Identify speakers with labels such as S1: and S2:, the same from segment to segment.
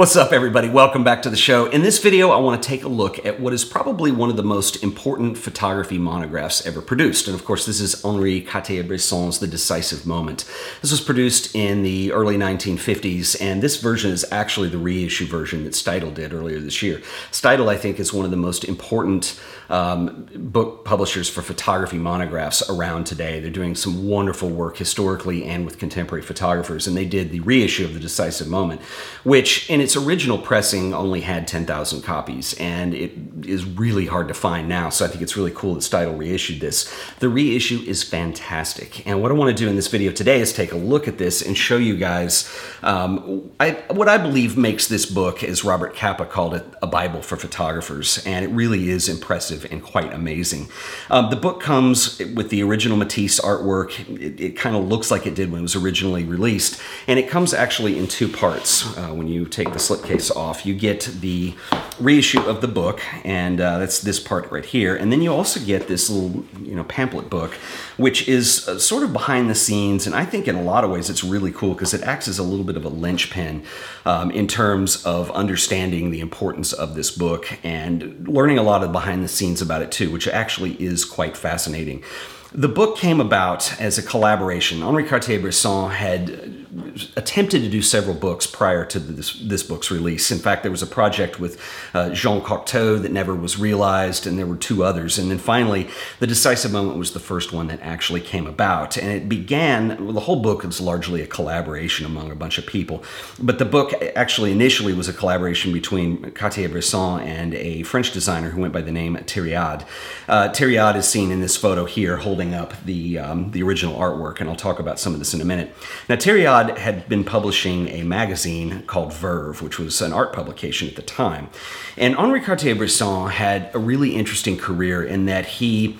S1: What's up, everybody? Welcome back to the show. In this video, I want to take a look at what is probably one of the most important photography monographs ever produced. And of course, this is Henri Cartier-Bresson's The Decisive Moment. This was produced in the early 1950s, and this version is actually the reissue version that Steidl did earlier this year. Steidl, I think, is one of the most important um, book publishers for photography monographs around today. They're doing some wonderful work historically and with contemporary photographers, and they did the reissue of The Decisive Moment, which in its original pressing only had 10,000 copies, and it is really hard to find now. So I think it's really cool that Steidl reissued this. The reissue is fantastic, and what I want to do in this video today is take a look at this and show you guys um, I, what I believe makes this book, as Robert Capa called it, a Bible for photographers, and it really is impressive and quite amazing. Um, the book comes with the original Matisse artwork. It, it kind of looks like it did when it was originally released, and it comes actually in two parts. Uh, when you take the slipcase off, you get the reissue of the book, and uh, that's this part right here. And then you also get this little, you know, pamphlet book, which is uh, sort of behind the scenes. And I think in a lot of ways it's really cool because it acts as a little bit of a linchpin um, in terms of understanding the importance of this book and learning a lot of behind the scenes about it too, which actually is quite fascinating. The book came about as a collaboration. Henri Cartier-Bresson had attempted to do several books prior to this, this book's release. In fact, there was a project with uh, Jean Cocteau that never was realized, and there were two others. And then finally, The Decisive Moment was the first one that actually came about. And it began, well, the whole book is largely a collaboration among a bunch of people. But the book actually initially was a collaboration between Cartier-Bresson and a French designer who went by the name Tériade. Uh, is seen in this photo here holding up the, um, the original artwork, and I'll talk about some of this in a minute. Now, Tériade had been publishing a magazine called Verve, which was an art publication at the time. And Henri Cartier-Bresson had a really interesting career in that he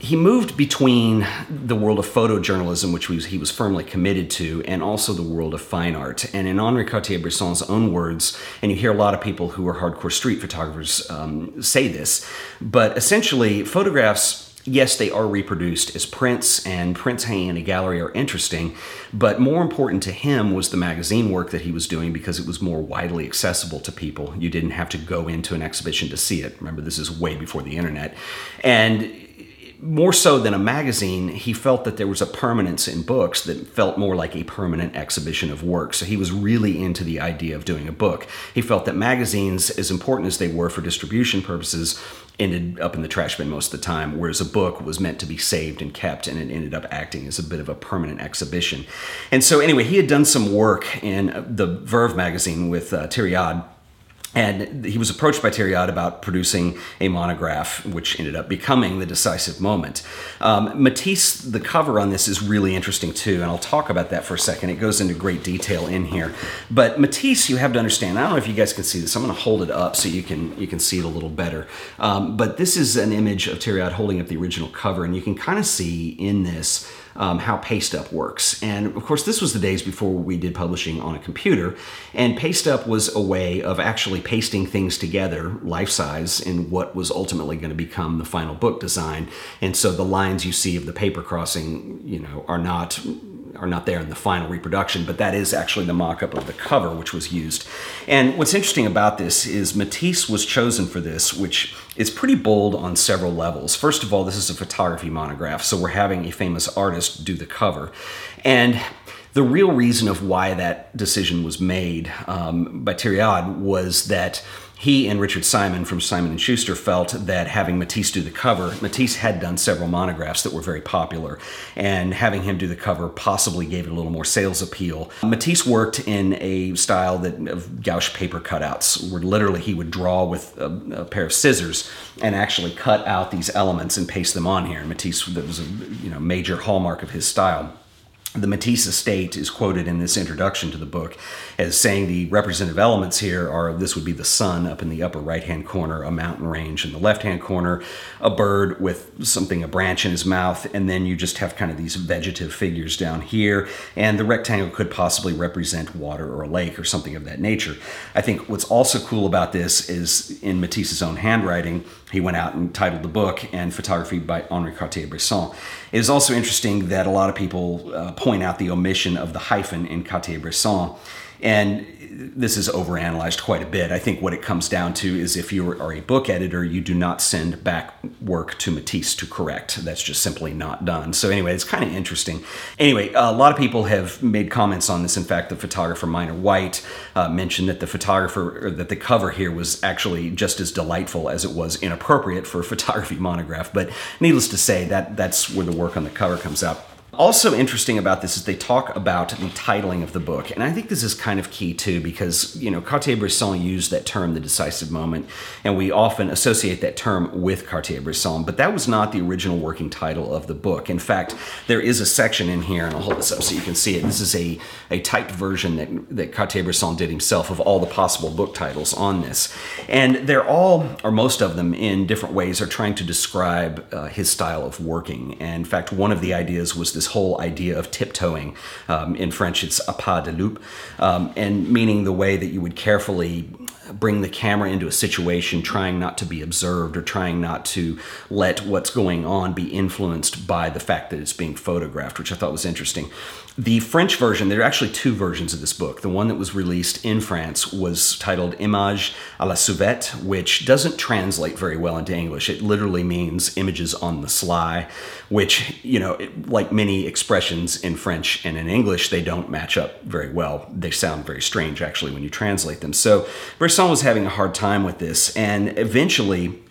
S1: he moved between the world of photojournalism, which was, he was firmly committed to, and also the world of fine art. And in Henri Cartier-Bresson's own words, and you hear a lot of people who are hardcore street photographers um, say this, but essentially, photographs yes, they are reproduced as prints, and prints hanging in a gallery are interesting, but more important to him was the magazine work that he was doing because it was more widely accessible to people. You didn't have to go into an exhibition to see it. Remember, this is way before the internet. And more so than a magazine, he felt that there was a permanence in books that felt more like a permanent exhibition of work. So he was really into the idea of doing a book. He felt that magazines, as important as they were for distribution purposes, ended up in the trash bin most of the time, whereas a book was meant to be saved and kept, and it ended up acting as a bit of a permanent exhibition. And so, anyway, he had done some work in the Verve magazine with uh, and he was approached by Tériade about producing a monograph, which ended up becoming The Decisive Moment. Um, Matisse, the cover on this is really interesting too, and I'll talk about that for a second. It goes into great detail in here. But Matisse, you have to understand, I don't know if you guys can see this. I'm going to hold it up so you can, you can see it a little better. Um, but this is an image of Tériade holding up the original cover, and you can kind of see in this um, how Paste Up works. And of course, this was the days before we did publishing on a computer. And Paste Up was a way of actually pasting things together, life size, in what was ultimately going to become the final book design. And so the lines you see of the paper crossing, you know, are not are not there in the final reproduction, but that is actually the mock-up of the cover which was used. And what's interesting about this is Matisse was chosen for this, which is pretty bold on several levels. First of all, this is a photography monograph, so we're having a famous artist do the cover. And the real reason of why that decision was made um, by Tériade was that he and Richard Simon from Simon and Schuster felt that having Matisse do the cover, Matisse had done several monographs that were very popular, and having him do the cover possibly gave it a little more sales appeal. Matisse worked in a style that of gouache paper cutouts, where literally he would draw with a, a pair of scissors and actually cut out these elements and paste them on here. Matisse, that was a you know major hallmark of his style the Matisse estate is quoted in this introduction to the book as saying the representative elements here are this would be the sun up in the upper right hand corner, a mountain range in the left hand corner, a bird with something, a branch in his mouth, and then you just have kind of these vegetative figures down here. And the rectangle could possibly represent water or a lake or something of that nature. I think what's also cool about this is in Matisse's own handwriting, he went out and titled the book and photography by Henri Cartier-Bresson. It is also interesting that a lot of people uh, point out the omission of the hyphen in Cartier-Bresson. And this is overanalyzed quite a bit. I think what it comes down to is if you are a book editor, you do not send back work to Matisse to correct. That's just simply not done. So, anyway, it's kind of interesting. Anyway, a lot of people have made comments on this. In fact, the photographer Minor White uh, mentioned that the photographer, that the cover here was actually just as delightful as it was inappropriate for a photography monograph. But needless to say, that that's where the work on the cover comes out. Also interesting about this is they talk about the titling of the book, and I think this is kind of key too because you know Cartier-Bresson used that term, the decisive moment, and we often associate that term with Cartier-Bresson, but that was not the original working title of the book. In fact, there is a section in here, and I'll hold this up so you can see it. This is a, a typed version that, that Cartier-Bresson did himself of all the possible book titles on this, and they're all, or most of them, in different ways, are trying to describe uh, his style of working. And in fact, one of the ideas was this whole idea of tiptoeing. Um, in French, it's a pas de loup, um, and meaning the way that you would carefully bring the camera into a situation, trying not to be observed or trying not to let what's going on be influenced by the fact that it's being photographed, which I thought was interesting. The French version, there are actually two versions of this book. The one that was released in France was titled Image à la sauvette, which doesn't translate very well into English. It literally means images on the sly, which, you know, it, like many expressions in French and in English, they don't match up very well. They sound very strange, actually, when you translate them. So Bresson was having a hard time with this, and eventually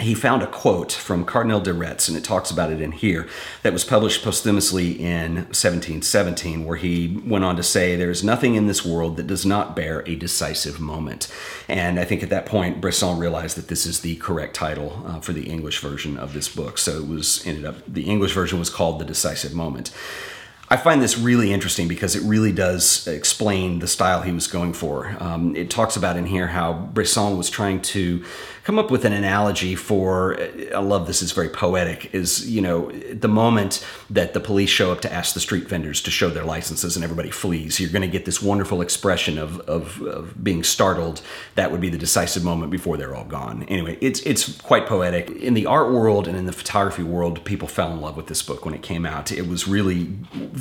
S1: he found a quote from Cardinal de Retz, and it talks about it in here, that was published posthumously in 1717, where he went on to say, There's nothing in this world that does not bear a decisive moment. And I think at that point, Bresson realized that this is the correct title uh, for the English version of this book. So it was ended up, the English version was called The Decisive Moment. I find this really interesting because it really does explain the style he was going for. Um, it talks about in here how Bresson was trying to come up with an analogy for I love this is very poetic is you know the moment that the police show up to ask the street vendors to show their licenses and everybody flees you're going to get this wonderful expression of, of, of being startled. That would be the decisive moment before they're all gone. Anyway it's it's quite poetic. In the art world and in the photography world people fell in love with this book when it came out. It was really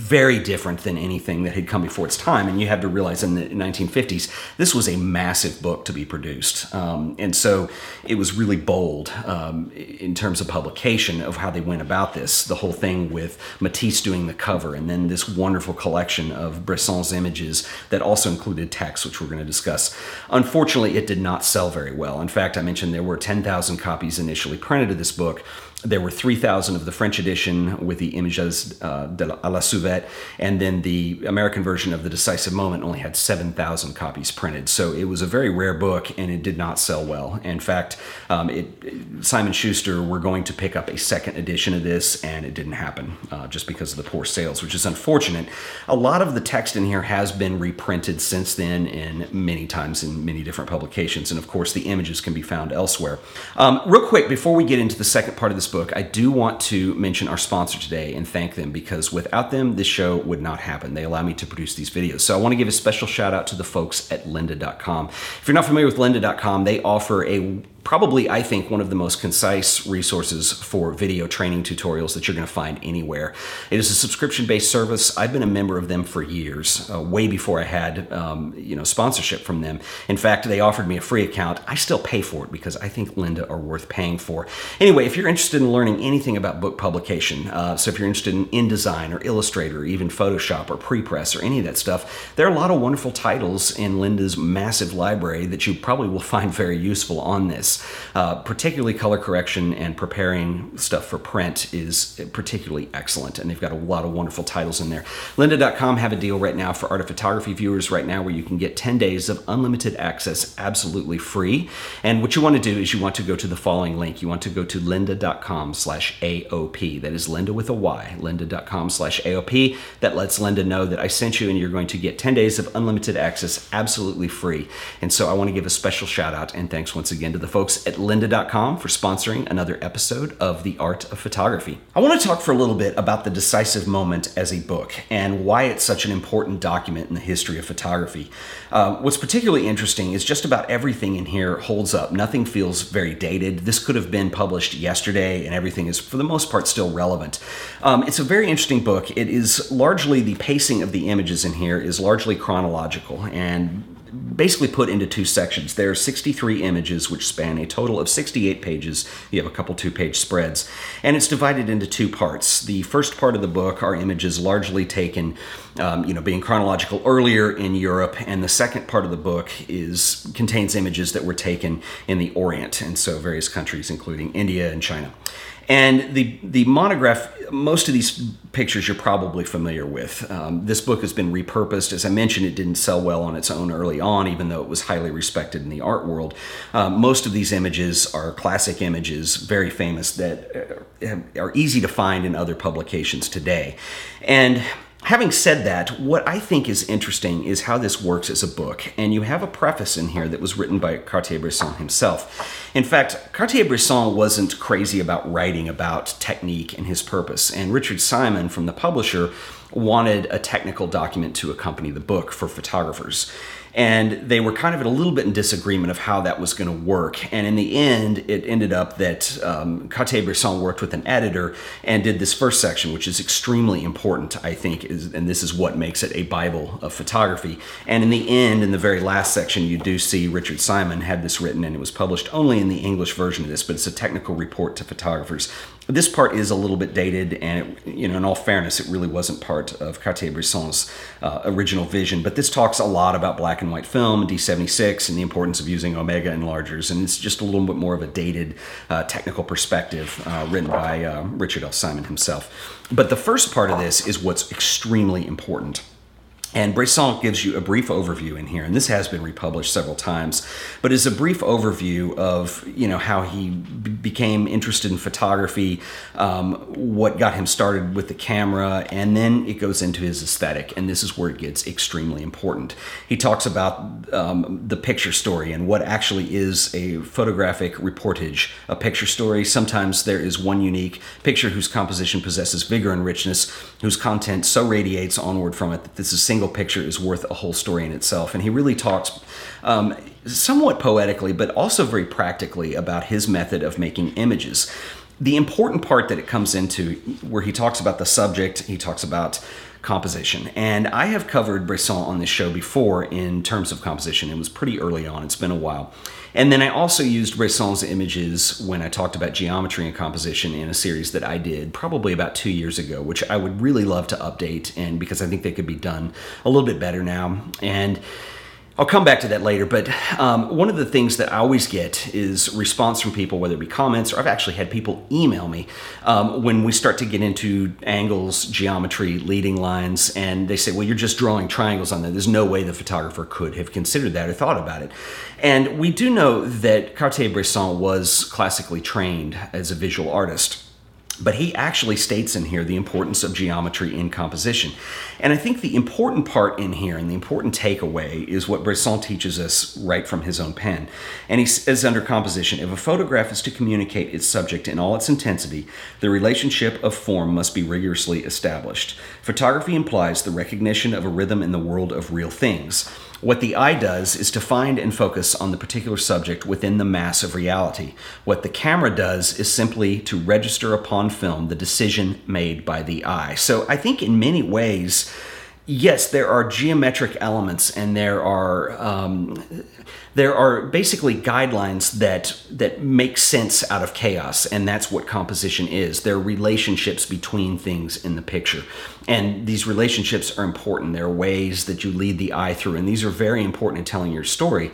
S1: very different than anything that had come before its time and you have to realize in the 1950s this was a massive book to be produced um, and so it was really bold um, in terms of publication of how they went about this. The whole thing with Matisse doing the cover, and then this wonderful collection of Bresson's images that also included text, which we're going to discuss. Unfortunately, it did not sell very well. In fact, I mentioned there were 10,000 copies initially printed of this book there were 3,000 of the French edition with the Images uh, de la, la Sauvette, and then the American version of The Decisive Moment only had 7,000 copies printed. So it was a very rare book, and it did not sell well. In fact, um, it, Simon Schuster were going to pick up a second edition of this, and it didn't happen uh, just because of the poor sales, which is unfortunate. A lot of the text in here has been reprinted since then, in many times in many different publications, and of course the images can be found elsewhere. Um, real quick, before we get into the second part of this book, I do want to mention our sponsor today and thank them because without them, this show would not happen. They allow me to produce these videos. So I want to give a special shout out to the folks at lynda.com. If you're not familiar with lynda.com, they offer a probably, I think, one of the most concise resources for video training tutorials that you're going to find anywhere. It is a subscription-based service. I've been a member of them for years, uh, way before I had, um, you know, sponsorship from them. In fact, they offered me a free account. I still pay for it because I think Lynda are worth paying for. Anyway, if you're interested in learning anything about book publication, uh, so if you're interested in InDesign or Illustrator, or even Photoshop or prepress or any of that stuff, there are a lot of wonderful titles in Lynda's massive library that you probably will find very useful on this. Uh, particularly color correction and preparing stuff for print is particularly excellent, and they've got a lot of wonderful titles in there. Lynda.com have a deal right now for art of photography viewers right now where you can get 10 days of unlimited access absolutely free. And what you want to do is you want to go to the following link. You want to go to lynda.com slash AOP. That is Lynda with a Y, lynda.com slash AOP. That lets Lynda know that I sent you and you're going to get 10 days of unlimited access absolutely free. And so I want to give a special shout out and thanks once again to the folks folks at lynda.com for sponsoring another episode of The Art of Photography. I want to talk for a little bit about The Decisive Moment as a book and why it's such an important document in the history of photography. Uh, what's particularly interesting is just about everything in here holds up. Nothing feels very dated. This could have been published yesterday, and everything is, for the most part, still relevant. Um, it's a very interesting book. It is largely the pacing of the images in here is largely chronological and basically put into two sections. There are 63 images which span a total of 68 pages. You have a couple two page spreads. And it's divided into two parts. The first part of the book are images largely taken, um, you know, being chronological earlier in Europe. And the second part of the book is contains images that were taken in the Orient. And so various countries, including India and China. And the, the monograph, most of these pictures you're probably familiar with. Um, this book has been repurposed. As I mentioned, it didn't sell well on its own early on, even though it was highly respected in the art world. Um, most of these images are classic images, very famous, that uh, are easy to find in other publications today. And Having said that, what I think is interesting is how this works as a book. And you have a preface in here that was written by Cartier-Bresson himself. In fact, Cartier-Bresson wasn't crazy about writing about technique and his purpose. And Richard Simon from the publisher wanted a technical document to accompany the book for photographers and they were kind of at a little bit in disagreement of how that was going to work. And in the end, it ended up that um, Cartier-Bresson worked with an editor and did this first section, which is extremely important, I think, is, and this is what makes it a Bible of photography. And in the end, in the very last section, you do see Richard Simon had this written, and it was published only in the English version of this, but it's a technical report to photographers. This part is a little bit dated, and it, you know, in all fairness, it really wasn't part of Cartier-Bresson's uh, original vision. But this talks a lot about black and white film, D76, and the importance of using Omega enlargers, and it's just a little bit more of a dated uh, technical perspective uh, written by uh, Richard L. Simon himself. But the first part of this is what's extremely important. And Bresson gives you a brief overview in here, and this has been republished several times, but is a brief overview of you know how he became interested in photography, um, what got him started with the camera, and then it goes into his aesthetic, and this is where it gets extremely important. He talks about um, the picture story and what actually is a photographic reportage, a picture story. Sometimes there is one unique picture whose composition possesses vigor and richness, whose content so radiates onward from it that this is single single picture is worth a whole story in itself. And he really talks um, somewhat poetically, but also very practically about his method of making images. The important part that it comes into, where he talks about the subject, he talks about composition. And I have covered Bresson on this show before in terms of composition. It was pretty early on, it's been a while. And then I also used Bresson's images when I talked about geometry and composition in a series that I did probably about two years ago, which I would really love to update and because I think they could be done a little bit better now. And I'll come back to that later, but um, one of the things that I always get is response from people, whether it be comments or I've actually had people email me um, when we start to get into angles, geometry, leading lines, and they say, well, you're just drawing triangles on there. There's no way the photographer could have considered that or thought about it. And we do know that Cartier-Bresson was classically trained as a visual artist. But he actually states in here the importance of geometry in composition. And I think the important part in here and the important takeaway is what Bresson teaches us right from his own pen. And he says under composition if a photograph is to communicate its subject in all its intensity, the relationship of form must be rigorously established. Photography implies the recognition of a rhythm in the world of real things. What the eye does is to find and focus on the particular subject within the mass of reality. What the camera does is simply to register upon film the decision made by the eye. So I think in many ways, yes, there are geometric elements and there are um, there are basically guidelines that that make sense out of chaos, and that's what composition is. There are relationships between things in the picture, and these relationships are important. There are ways that you lead the eye through, and these are very important in telling your story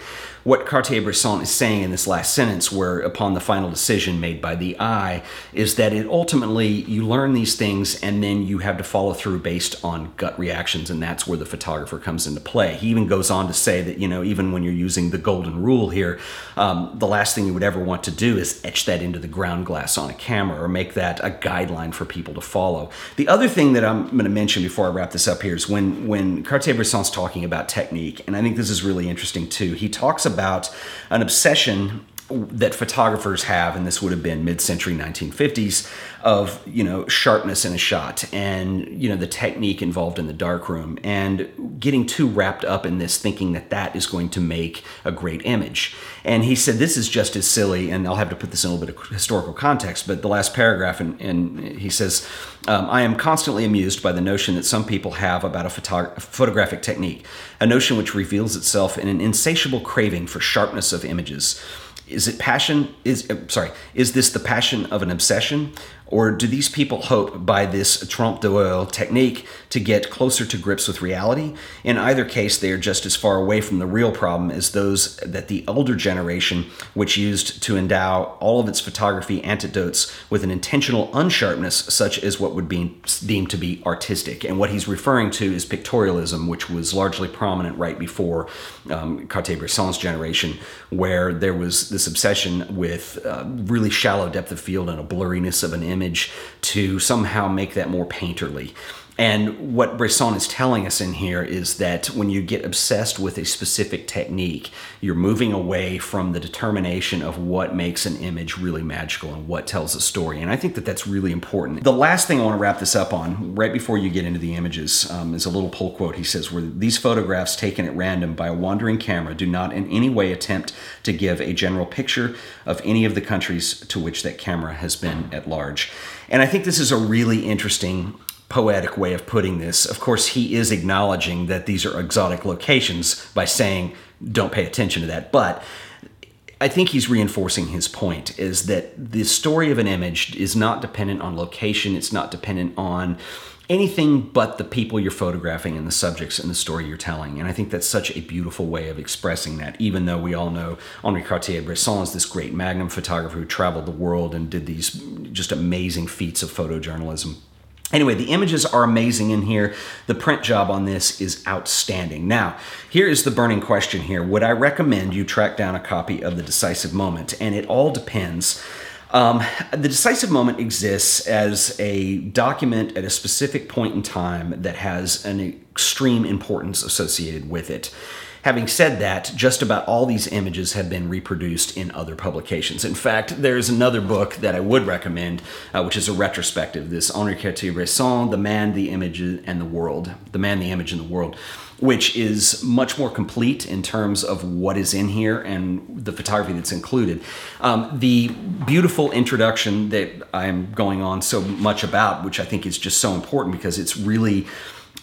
S1: what Cartier-Bresson is saying in this last sentence, where upon the final decision made by the eye, is that it ultimately you learn these things and then you have to follow through based on gut reactions, and that's where the photographer comes into play. He even goes on to say that you know even when you're using the golden rule here, um, the last thing you would ever want to do is etch that into the ground glass on a camera or make that a guideline for people to follow. The other thing that I'm going to mention before I wrap this up here is when when Cartier-Bresson's talking about technique, and I think this is really interesting too. He talks about about an obsession that photographers have, and this would have been mid-century 1950s, of you know sharpness in a shot and you know the technique involved in the darkroom, and getting too wrapped up in this, thinking that that is going to make a great image. And he said this is just as silly, and I'll have to put this in a little bit of historical context. But the last paragraph, and, and he says, um, "I am constantly amused by the notion that some people have about a photog- photographic technique, a notion which reveals itself in an insatiable craving for sharpness of images." Is it passion? Is uh, sorry is this the passion of an obsession or do these people hope by this trompe l'oeil technique to get closer to grips with reality? In either case, they are just as far away from the real problem as those that the older generation, which used to endow all of its photography antidotes with an intentional unsharpness, such as what would be deemed to be artistic. And what he's referring to is pictorialism, which was largely prominent right before um, Cartier-Bresson's generation, where there was this obsession with uh, really shallow depth of field and a blurriness of an image image to somehow make that more painterly. And what Bresson is telling us in here is that when you get obsessed with a specific technique, you're moving away from the determination of what makes an image really magical and what tells a story. And I think that that's really important. The last thing I want to wrap this up on, right before you get into the images, um, is a little pull quote. He says, where these photographs taken at random by a wandering camera do not in any way attempt to give a general picture of any of the countries to which that camera has been at large. And I think this is a really interesting poetic way of putting this. Of course, he is acknowledging that these are exotic locations by saying, don't pay attention to that. But I think he's reinforcing his point is that the story of an image is not dependent on location, it's not dependent on anything but the people you're photographing and the subjects and the story you're telling. And I think that's such a beautiful way of expressing that, even though we all know Henri Cartier-Bresson is this great magnum photographer who traveled the world and did these just amazing feats of photojournalism. Anyway, the images are amazing in here. The print job on this is outstanding. Now, here is the burning question here. Would I recommend you track down a copy of The Decisive Moment? And it all depends. Um, the Decisive Moment exists as a document at a specific point in time that has an extreme importance associated with it. Having said that, just about all these images have been reproduced in other publications. In fact, there's another book that I would recommend, uh, which is a retrospective. This Henri Cartier-Bresson, The Man, the Image, and the World. The Man, the Image, and the World which is much more complete in terms of what is in here and the photography that's included. Um, the beautiful introduction that I'm going on so much about, which I think is just so important because it's really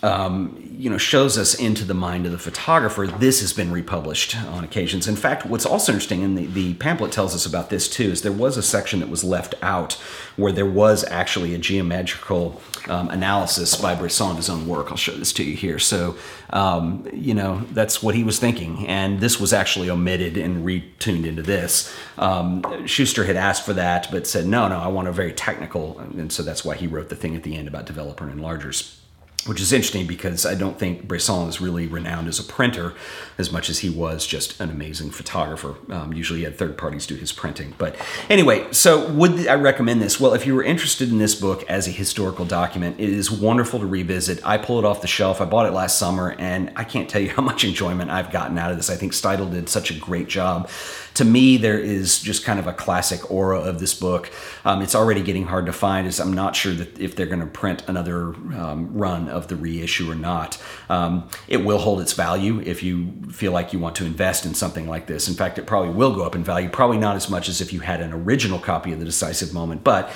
S1: um, you know, shows us into the mind of the photographer. This has been republished on occasions. In fact, what's also interesting, and the, the pamphlet tells us about this too, is there was a section that was left out where there was actually a geometrical um, analysis by Bresson of his own work. I'll show this to you here. So, um, you know, that's what he was thinking. And this was actually omitted and retuned into this. Um, Schuster had asked for that, but said, no, no, I want a very technical. And so that's why he wrote the thing at the end about developer and enlargers which is interesting because I don't think Bresson is really renowned as a printer as much as he was just an amazing photographer. Um, usually he had third parties do his printing. But anyway, so would I recommend this? Well, if you were interested in this book as a historical document, it is wonderful to revisit. I pull it off the shelf. I bought it last summer and I can't tell you how much enjoyment I've gotten out of this. I think Steidl did such a great job to me, there is just kind of a classic aura of this book. Um, it's already getting hard to find, as I'm not sure that if they're going to print another um, run of the reissue or not. Um, it will hold its value if you feel like you want to invest in something like this. In fact, it probably will go up in value, probably not as much as if you had an original copy of The Decisive Moment, but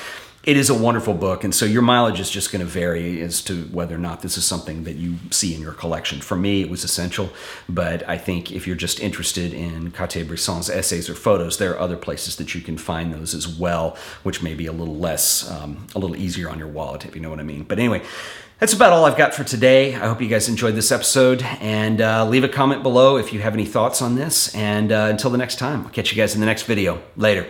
S1: it is a wonderful book, and so your mileage is just going to vary as to whether or not this is something that you see in your collection. For me, it was essential, but I think if you're just interested in Cartier-Bresson's essays or photos, there are other places that you can find those as well, which may be a little less, um, a little easier on your wallet, if you know what I mean. But anyway, that's about all I've got for today. I hope you guys enjoyed this episode, and uh, leave a comment below if you have any thoughts on this. And uh, until the next time, I'll catch you guys in the next video. Later.